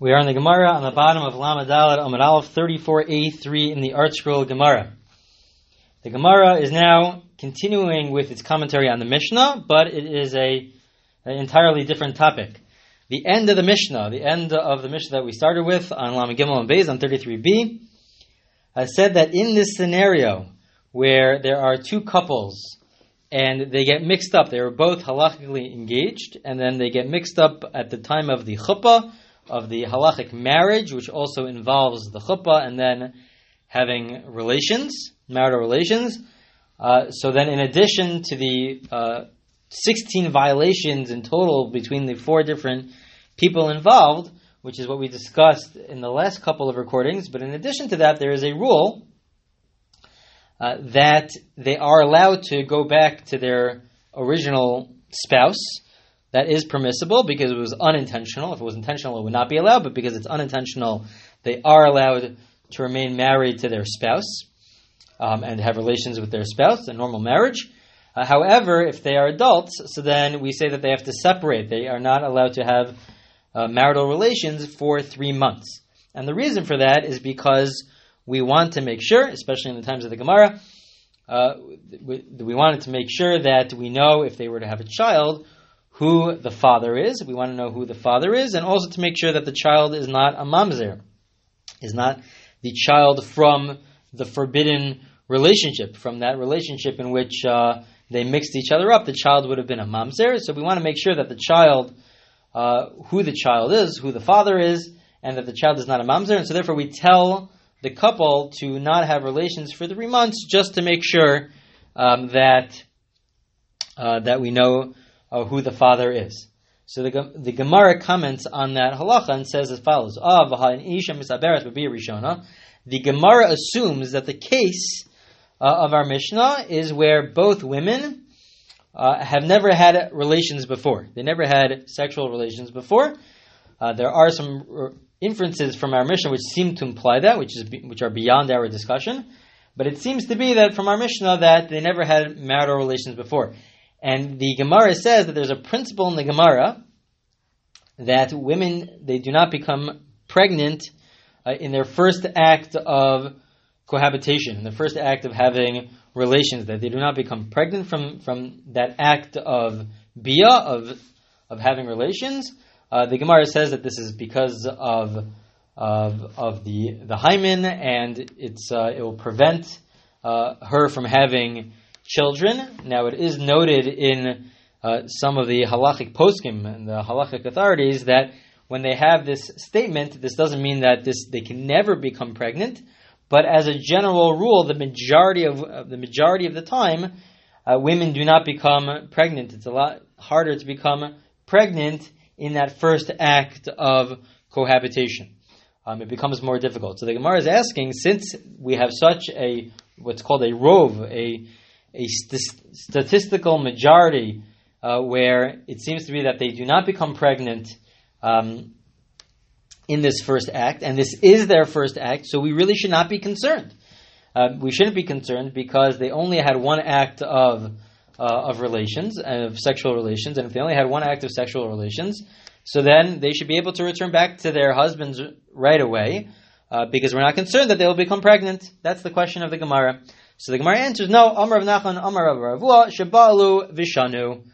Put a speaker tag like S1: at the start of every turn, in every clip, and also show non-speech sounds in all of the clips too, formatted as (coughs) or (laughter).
S1: We are in the Gemara on the bottom of Lamed Dalet Amud Aleph 34a3 in the ArtScroll Gemara. The Gemara is now continuing with its commentary on the Mishnah, but it is a an entirely different topic. The end of the Mishnah, the end of the Mishnah that we started with on Lamed Gimel and Beis on 33b, I said that in this scenario where there are two couples and they get mixed up, they are both halachically engaged, and then they get mixed up at the time of the chuppah of the halachic marriage, which also involves the chuppah and then having relations, marital relations. Uh, so then, in addition to the uh, 16 violations in total between the four different people involved, which is what we discussed in the last couple of recordings, but in addition to that, there is a rule uh, that they are allowed to go back to their original spouse that is permissible because it was unintentional. If it was intentional, it would not be allowed, but because it's unintentional, they are allowed to remain married to their spouse um, and have relations with their spouse, a normal marriage. Uh, however, if they are adults, so then we say that they have to separate. They are not allowed to have uh, marital relations for three months. And the reason for that is because we want to make sure, especially in the times of the Gemara, uh, we, we wanted to make sure that we know if they were to have a child, who the father is. We want to know who the father is, and also to make sure that the child is not a mamzer, is not the child from the forbidden relationship, from that relationship in which uh, they mixed each other up. The child would have been a mamzer, so we want to make sure that the child, uh, who the child is, who the father is, and that the child is not a mamzer, and so therefore we tell the couple to not have relations for three months, just to make sure um, that uh, that we know uh, who the father is. So the, the Gemara comments on that halacha and says as follows: Ah, The Gemara assumes that the case uh, of our Mishnah is where both women uh, have never had relations before. They never had sexual relations before. Uh, there are some inferences from our Mishnah which seem to imply that, which is which are beyond our discussion. But it seems to be that from our Mishnah that they never had marital relations before. And the Gemara says that there's a principle in the Gemara that women they do not become pregnant uh, in their first act of cohabitation, in the first act of having relations. That they do not become pregnant from from that act of bia of of having relations. Uh, the Gemara says that this is because of of, of the the hymen, and it's uh, it will prevent uh, her from having children. Now, it is noted in uh, some of the halachic poskim and the halachic authorities that when they have this statement, this doesn't mean that this they can never become pregnant, but as a general rule, the majority of uh, the majority of the time, uh, women do not become pregnant. It's a lot harder to become pregnant in that first act of cohabitation. Um, it becomes more difficult. So the Gemara is asking, since we have such a what's called a rove, a a st- statistical majority uh, where it seems to be that they do not become pregnant um, in this first act, and this is their first act, so we really should not be concerned. Uh, we shouldn't be concerned because they only had one act of uh, of relations of sexual relations, and if they only had one act of sexual relations, so then they should be able to return back to their husbands right away, uh, because we're not concerned that they will become pregnant. That's the question of the Gemara. So the Gemara answers, no, Amar Rav Nachman, Amar Rav Ravua, Shabalu Vishanu.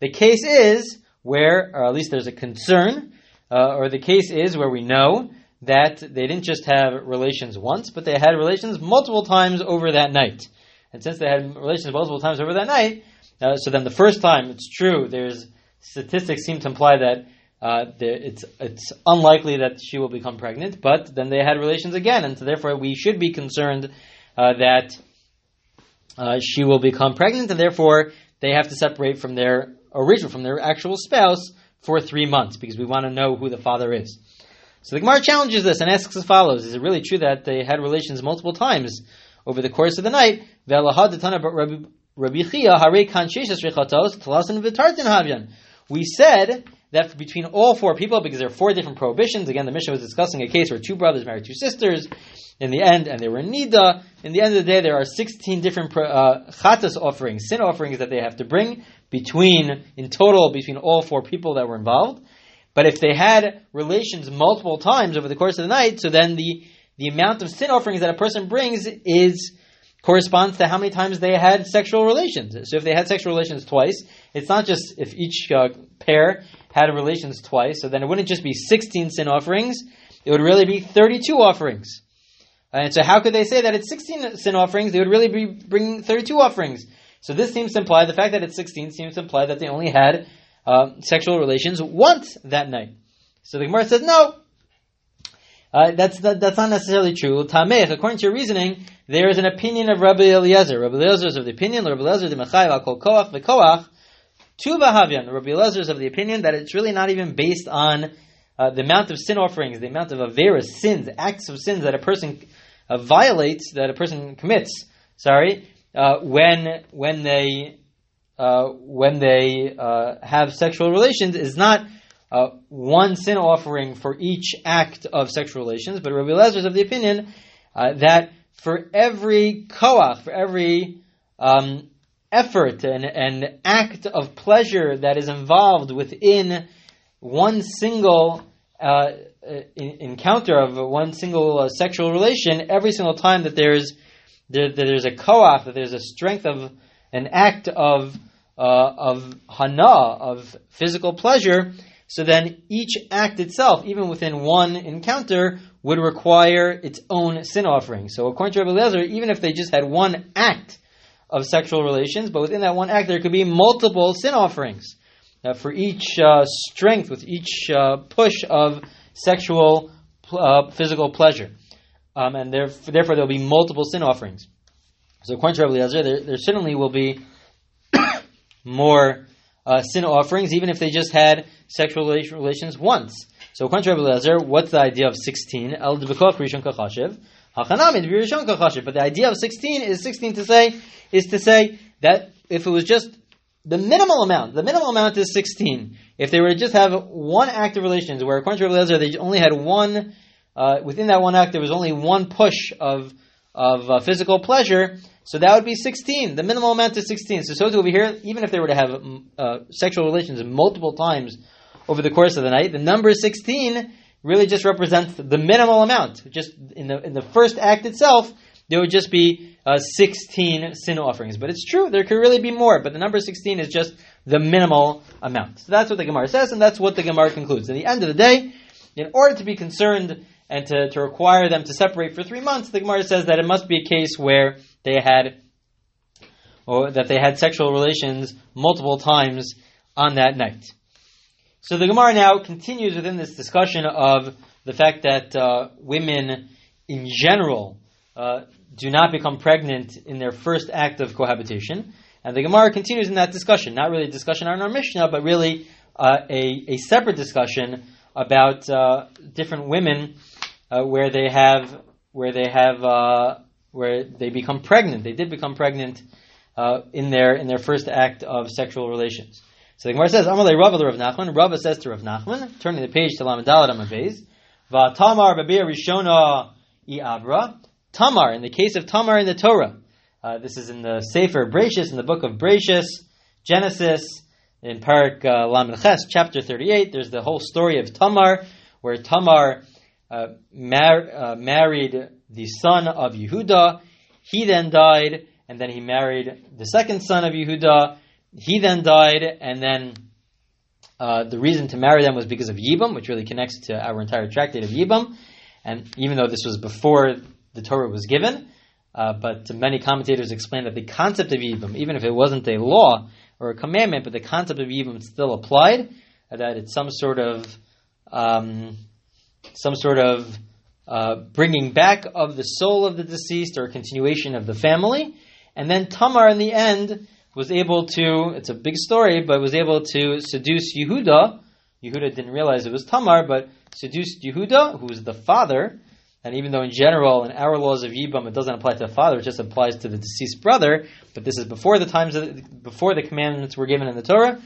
S1: The case is where, or at least there's a concern, uh, or the case is where we know that they didn't just have relations once, but they had relations multiple times over that night. And since they had relations multiple times over that night, uh, so then the first time, it's true, there's statistics seem to imply that uh, it's it's unlikely that she will become pregnant, but then they had relations again, and so therefore we should be concerned uh, that uh, she will become pregnant, and therefore they have to separate from their original, from their actual spouse for three months because we want to know who the father is. So the Gemara challenges this and asks as follows: Is it really true that they had relations multiple times over the course of the night? We said that between all four people, because there are four different prohibitions, again, the Mishnah was discussing a case where two brothers married two sisters in the end, and they were in Nida. In the end of the day, there are 16 different uh, offerings, sin offerings that they have to bring between, in total, between all four people that were involved. But if they had relations multiple times over the course of the night, so then the, the amount of sin offerings that a person brings is corresponds to how many times they had sexual relations. So if they had sexual relations twice, it's not just if each uh, pair had relations twice, so then it wouldn't just be 16 sin offerings, it would really be 32 offerings. And so how could they say that it's 16 sin offerings? They would really be bringing 32 offerings. So this seems to imply, the fact that it's 16 seems to imply that they only had uh, sexual relations once that night. So the Gemara says, no, uh, that's that, that's not necessarily true. Tamech, according to your reasoning, there is an opinion of Rabbi Eliezer. Rabbi Eliezer is of the opinion, Rabbi Eliezer the Mechayiv al koach v'koach, tu. Rabbi Eliezer is of the opinion that it's really not even based on uh, the amount of sin offerings, the amount of averas, sins, acts of sins that a person uh, violates, that a person commits. Sorry, uh, when when they uh, when they have sexual relations is not uh, one sin offering for each act of sexual relations, but Rabbi Eliezer is of the opinion uh, that for every koach, for every um, effort and, and act of pleasure that is involved within one single uh, encounter of one single uh, sexual relation, every single time that there's there, that there's a koach, that there's a strength of an act of uh, of hana, of physical pleasure, so then each act itself, even within one encounter, would require its own sin offering. So according to Rabbi Eliezer, even if they just had one act of sexual relations, but within that one act there could be multiple sin offerings uh, for each uh, strength, with each uh, push of sexual uh, physical pleasure. Um, and therefore, therefore there will be multiple sin offerings. So according to Rabbi Eliezer, there, there certainly will be (coughs) more uh, sin offerings, even if they just had sexual relations once. So according to Lezer, what's the idea of 16? El But the idea of 16 is 16 to say, is to say that if it was just the minimal amount, the minimal amount is 16. If they were to just have one act of relations, where according to Lezer, they only had one, uh, within that one act, there was only one push of, of uh, physical pleasure, so that would be 16. The minimal amount is 16. So, so to over here, even if they were to have mm, uh, sexual relations multiple times over the course of the night, the number 16 really just represents the minimal amount. Just in the, in the first act itself, there would just be uh, 16 sin offerings. But it's true, there could really be more, but the number 16 is just the minimal amount. So that's what the Gemara says, and that's what the Gemara concludes. At the end of the day, in order to be concerned and to, to require them to separate for three months, the Gemara says that it must be a case where they had or that they had sexual relations multiple times on that night. So the Gemara now continues within this discussion of the fact that uh, women in general uh, do not become pregnant in their first act of cohabitation. And the Gemara continues in that discussion, not really a discussion on our Mishnah, but really uh, a, a separate discussion about uh, different women uh, where they have where they have uh, where they become pregnant. They did become pregnant uh, in their in their first act of sexual relations. So the Gemara says, Amalei Rava Rav Nachman. Rava says to Rav Nachman, turning the page to Lamadalat Amavez, Va Tamar Babir Rishona i Abra. Tamar, in the case of Tamar in the Torah, uh, this is in the Sefer Bereishis, in the book of Bereishis, Genesis, in Parak uh, Lamed Ches, chapter 38. There's the whole story of Tamar, where Tamar uh, mar- uh, married the son of Yehuda. He then died, and then he married the second son of Yehuda. He then died, and then uh, the reason to marry them was because of Yibam, which really connects to our entire tractate of Yibam. And even though this was before the Torah was given, uh, but many commentators explain that the concept of Yibam, even if it wasn't a law or a commandment, but the concept of Yibam still applied, that it's some sort of um, some sort of uh, bringing back of the soul of the deceased or continuation of the family. And then Tamar, in the end, was able to, it's a big story, but was able to seduce Yehuda. Yehuda didn't realize it was Tamar, but seduced Yehuda, who was the father. And even though in general, in our laws of Yibam, it doesn't apply to the father, it just applies to the deceased brother, but this is before the times, of, before the commandments were given in the Torah.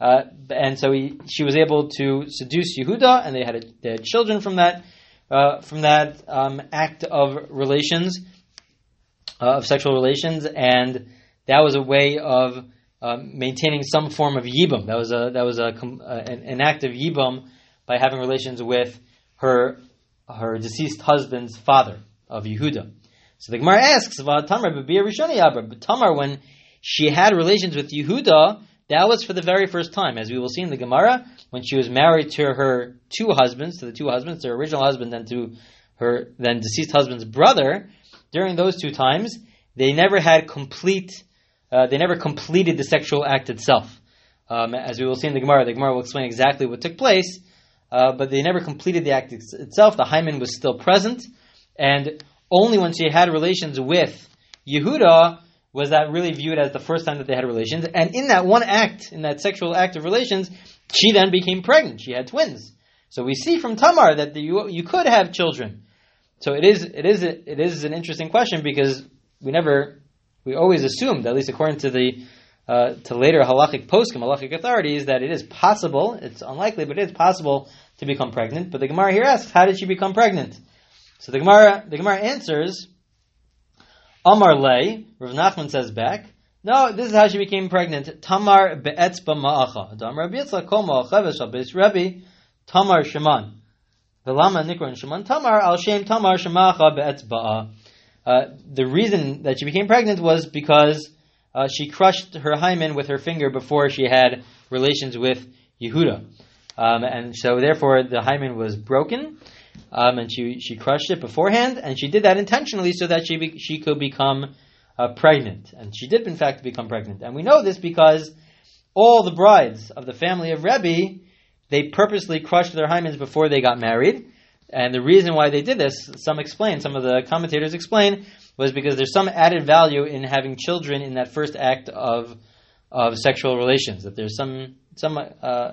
S1: Uh, and so he, she was able to seduce Yehuda, and they had, a, they had children from that uh, from that um, act of relations, uh, of sexual relations, and that was a way of uh, maintaining some form of yibum. That was a that was a, uh, an, an, act of yibum by having relations with her her deceased husband's father of Yehuda. So the Gemara asks, Tamar, Tamar, when she had relations with Yehuda, that was for the very first time, as we will see in the Gemara, when she was married to her two husbands, to the two husbands, her original husband and to her then deceased husband's brother. During those two times, they never had complete, uh, they never completed the sexual act itself. Um, as we will see in the Gemara, the Gemara will explain exactly what took place, uh, but they never completed the act itself. The hymen was still present, and only when she had relations with Yehuda was that really viewed as the first time that they had relations. And in that one act, in that sexual act of relations, she then became pregnant. She had twins. So we see from Tamar that the, you, you could have children. So it is it is it is an interesting question because we never we always assumed, at least according to the uh, to later halachic poskim, halachic authorities, that it is possible. It's unlikely, but it is possible to become pregnant. But the Gemara here asks, how did she become pregnant? So the Gemara the Gemara answers, Amar lay. Rav Nachman says back. No, this is how she became pregnant. Tamar be'etzba ma'acha. Tamar Yitzchak kol ma'acha v'shabes Rebbe. Tamar nikron sheman Tamar al shem Tamar shemacha be'etzba'a. Uh, the reason that she became pregnant was because uh, she crushed her hymen with her finger before she had relations with Yehuda. Um, and so therefore the hymen was broken, um, and she, she crushed it beforehand, and she did that intentionally so that she, be, she could become uh, pregnant. And she did in fact become pregnant. And we know this because all the brides of the family of Rebbe, they purposely crushed their hymens before they got married. And the reason why they did this, some explain, some of the commentators explain, was because there's some added value in having children in that first act of of sexual relations. That there's some some uh,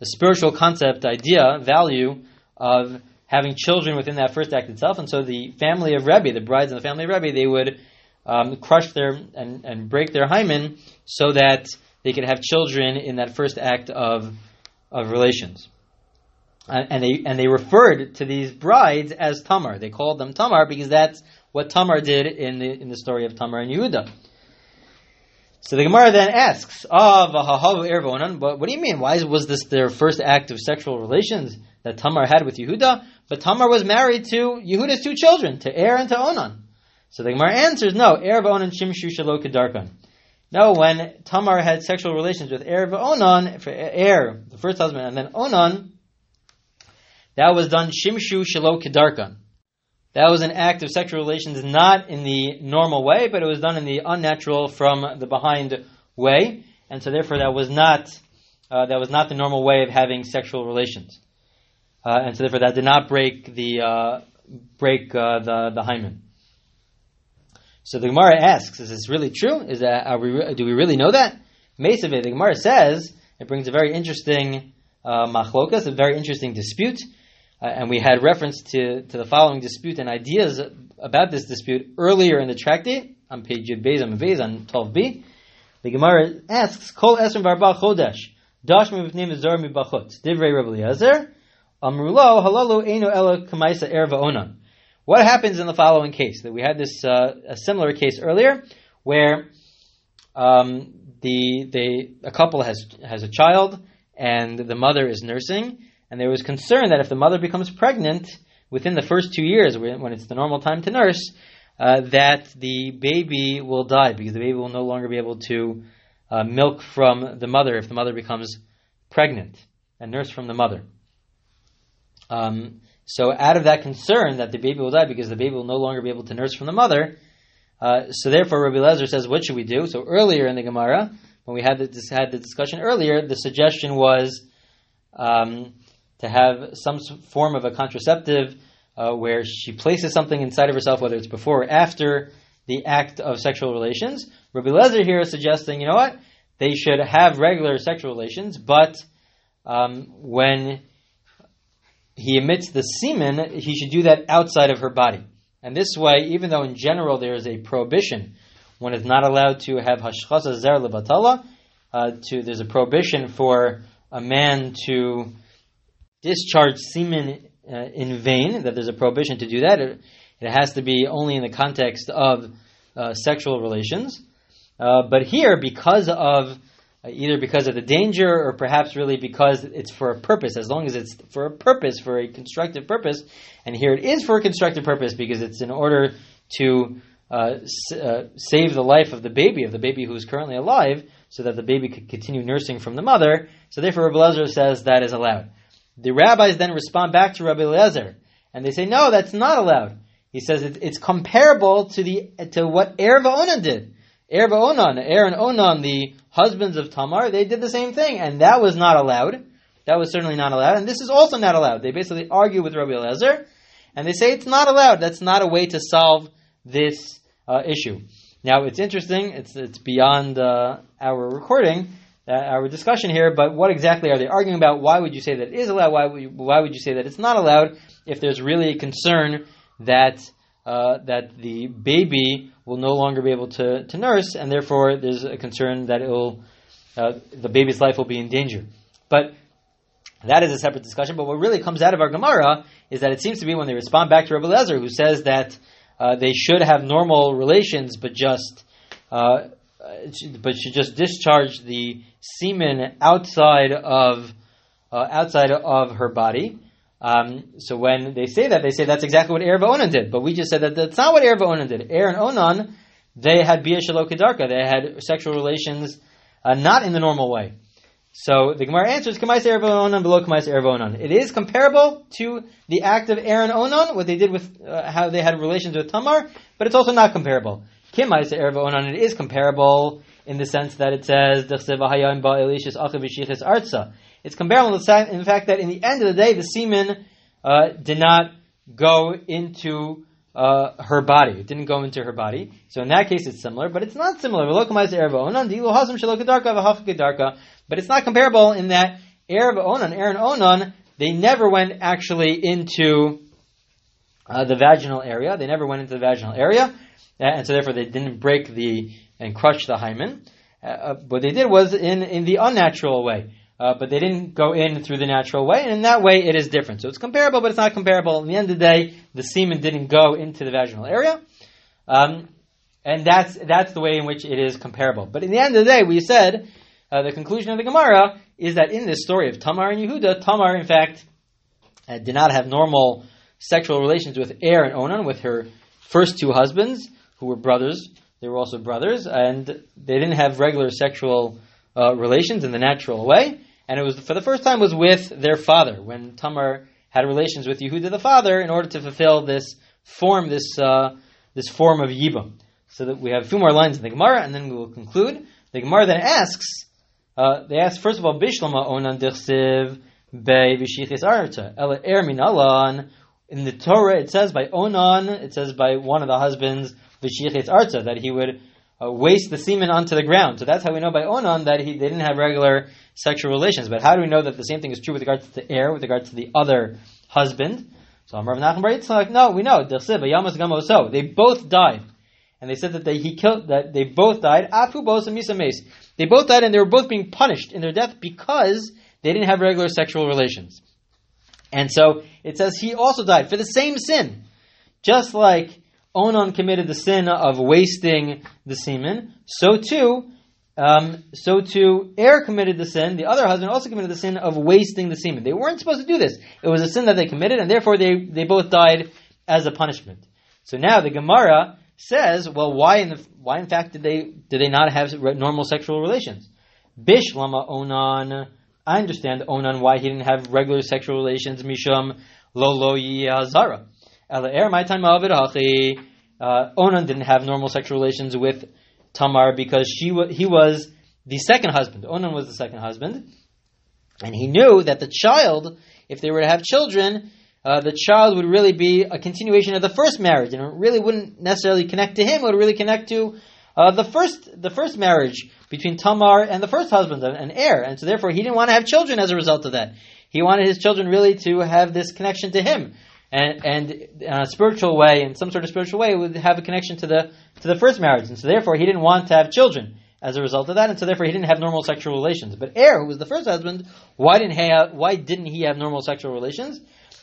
S1: a spiritual concept, idea, value of having children within that first act itself. And so the family of Rebbe, the brides in the family of Rebbe, they would um, crush their and, and break their hymen so that they could have children in that first act of of relations. And they and they referred to these brides as Tamar. They called them Tamar because that's what Tamar did in the in the story of Tamar and Yehuda. So the Gemara then asks, "Ah, but what do you mean? Why was this their first act of sexual relations that Tamar had with Yehuda? But Tamar was married to Yehuda's two children, to Er and to Onan. So the Gemara answers, no, Er Onan shimshu shalo kedarkan. No, when Tamar had sexual relations with Er Onan, for Er, the first husband, and then Onan, that was done shimshu shalo kedarkan. That was an act of sexual relations not in the normal way, but it was done in the unnatural from the behind way, and so therefore that was not uh, that was not the normal way of having sexual relations, uh, and so therefore that did not break the uh, break uh, the the hymen. So the Gemara asks: Is this really true? Is that we, do we really know that? Mesave, the Gemara says it brings a very interesting uh, machlokas, a very interesting dispute. Uh, and we had reference to, to the following dispute and ideas about this dispute earlier in the tractate on page Yud Beis and Beis on 12b. The Gemara asks, Kol Esrim Barba Chodesh, Dash Mivnim Zor Mibachot, Divrei Rabbi Eliezer, Amrulo Halalu Eino Ela Kamaisa Erva Onan. What happens in the following case? That we had this uh, a similar case earlier, where um, the a couple has has a child and the mother is nursing, and there was concern that if the mother becomes pregnant within the first two years, when it's the normal time to nurse, uh, that the baby will die because the baby will no longer be able to uh, milk from the mother if the mother becomes pregnant and nurse from the mother. Um, so, out of that concern that the baby will die because the baby will no longer be able to nurse from the mother, uh, so therefore Rabbi Lezer says, what should we do? So earlier in the Gemara, when we had the, had the discussion earlier, the suggestion was um, to have some form of a contraceptive uh, where she places something inside of herself, whether it's before or after the act of sexual relations. Rabbi Lezer here is suggesting, you know what? They should have regular sexual relations, but um, when he emits the semen, he should do that outside of her body. And this way, even though in general there is a prohibition, one is not allowed to have hashchasa zer lebatala, uh, to there's a prohibition for a man to discharge semen uh, in vain, that there's a prohibition to do that. It, it, has to be only in the context of uh, sexual relations. Uh, but here, because of uh, either because of the danger or perhaps really because it's for a purpose, as long as it's for a purpose, for a constructive purpose. And here it is for a constructive purpose because it's in order to uh, s- uh, save the life of the baby, of the baby who is currently alive, so that the baby could continue nursing from the mother. So therefore, Rabbi says that is allowed. The rabbis then respond back to Rabbi Eliezer, and they say, no, that's not allowed. He says it, it's comparable to the to what Er Onan did. Er Onan, and Onan, the husbands of Tamar, they did the same thing, and that was not allowed. That was certainly not allowed, and this is also not allowed. They basically argue with Rabbi Eliezer, and they say it's not allowed. That's not a way to solve this uh, issue. Now, it's interesting. It's it's beyond uh, our recording, uh, our discussion here. But what exactly are they arguing about? Why would you say that it is allowed? Why would you, why would you say that it's not allowed? If there's really a concern that uh, that the baby will no longer be able to, to nurse, and therefore there's a concern that it will uh, the baby's life will be in danger. But that is a separate discussion. But what really comes out of our Gemara is that it seems to be when they respond back to Rabbi Lezer, who says that uh, they should have normal relations, but just uh, but should just discharge the semen outside of uh, outside of her body. Um, so when they say that, they say that's exactly what Er and Onan did. But we just said that that's not what Er and Onan did. Er and Onan, they had Bia Kedarka. They had sexual relations uh, not in the normal way. So the Gemara answers, Kamais Er Onan below Kamais Er Onan. It is comparable to the act of and Onan, what they did with uh, how they had relations with Tamar, but it's also not comparable. Kimais Er Onan, it is comparable in the sense that it says, Arza. It's comparable in the fact that in the end of the day, the semen uh, did not go into uh, her body. It didn't go into her body. So in that case, it's similar, but it's not similar. But it's not comparable in that Erev Onan, Aaron Onan, they never went actually into uh, the vaginal area. They never went into the vaginal area, and so therefore they didn't break the and crush the hymen. Uh, what they did was in, in the unnatural way. Uh, but they didn't go in through the natural way, and in that way it is different. So it's comparable, but it's not comparable. In the end of the day, the semen didn't go into the vaginal area, um, and that's that's the way in which it is comparable. But in the end of the day, we said uh, the conclusion of the Gemara is that in this story of Tamar and Yehuda, Tamar in fact uh, did not have normal sexual relations with Er and Onan, with her first two husbands, who were brothers. They were also brothers, and they didn't have regular sexual uh, relations in the natural way and it was for the first time was with their father when Tamar had relations with Yehuda the father in order to fulfill this form, this uh, this form of yibum. So that we have a few more lines in the Gemara, and then we will conclude. The Gemara then asks, uh, they ask first of all, Bishlama onan dirsiv be v'shichis arta ela er minalan. In the Torah, it says by onan, it says by one of the husbands v'shichis arta that he would uh, waste the semen onto the ground. So that's how we know by onan that he they didn't have regular sexual relations. But how do we know that the same thing is true with regards to the heir, with regards to the other husband? So Amar Nachman Bar Yitzchak, no, we know. They both died, and they said that they, he killed that they both died. Afu and They both died, and they were both being punished in their death because they didn't have regular sexual relations. And so it says he also died for the same sin, just like Onan committed the sin of wasting the semen. So too um, so too, Er committed the sin. The other husband also committed the sin of wasting the semen. They weren't supposed to do this. It was a sin that they committed, and therefore they, they both died as a punishment. So now the Gemara says, well, why in the, why in fact did they did they not have normal sexual relations? Bish lama onan. I understand onan why he didn't have regular sexual relations. Mishum lo lo yazara. Ela er my time of it Onan didn't have normal sexual relations with Tamar because she he was the second husband. Onan was the second husband, and he knew that the child, if they were to have children, uh, the child would really be a continuation of the first marriage, and it really wouldn't necessarily connect to him. It would really connect to uh, the first the first marriage between Tamar and the first husband, an heir, and so therefore he didn't want to have children as a result of that. He wanted his children really to have this connection to him and, and a spiritual way, in some sort of spiritual way, would have a connection to the to the first marriage, and so therefore he didn't want to have children as a result of that, and so therefore he didn't have normal sexual relations. But Er, who was the first husband, why didn't he have, why didn't he have normal sexual relations?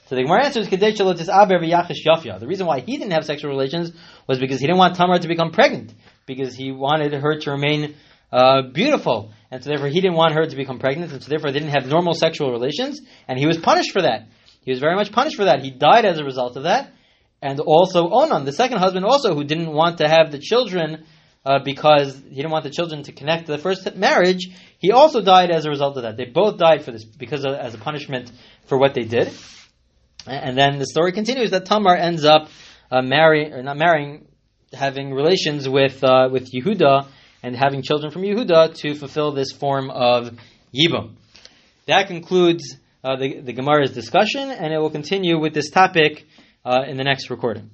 S1: So the Gemara answers The reason why he didn't have sexual relations was because he didn't want Tamar to become pregnant, because he wanted her to remain uh, beautiful. And so therefore he didn't want her to become pregnant, and so therefore they didn't have normal sexual relations, and he was punished for that. He was very much punished for that. He died as a result of that. And also Onan, the second husband also, who didn't want to have the children uh, because he didn't want the children to connect to the first marriage, he also died as a result of that. They both died for this because of, as a punishment for what they did. And then the story continues that Tamar ends up uh, marrying, or not marrying, having relations with uh, with Yehuda and having children from Yehuda to fulfill this form of Yibum. That concludes uh, the, the Gemara's discussion, and it will continue with this topic uh, in the next recording.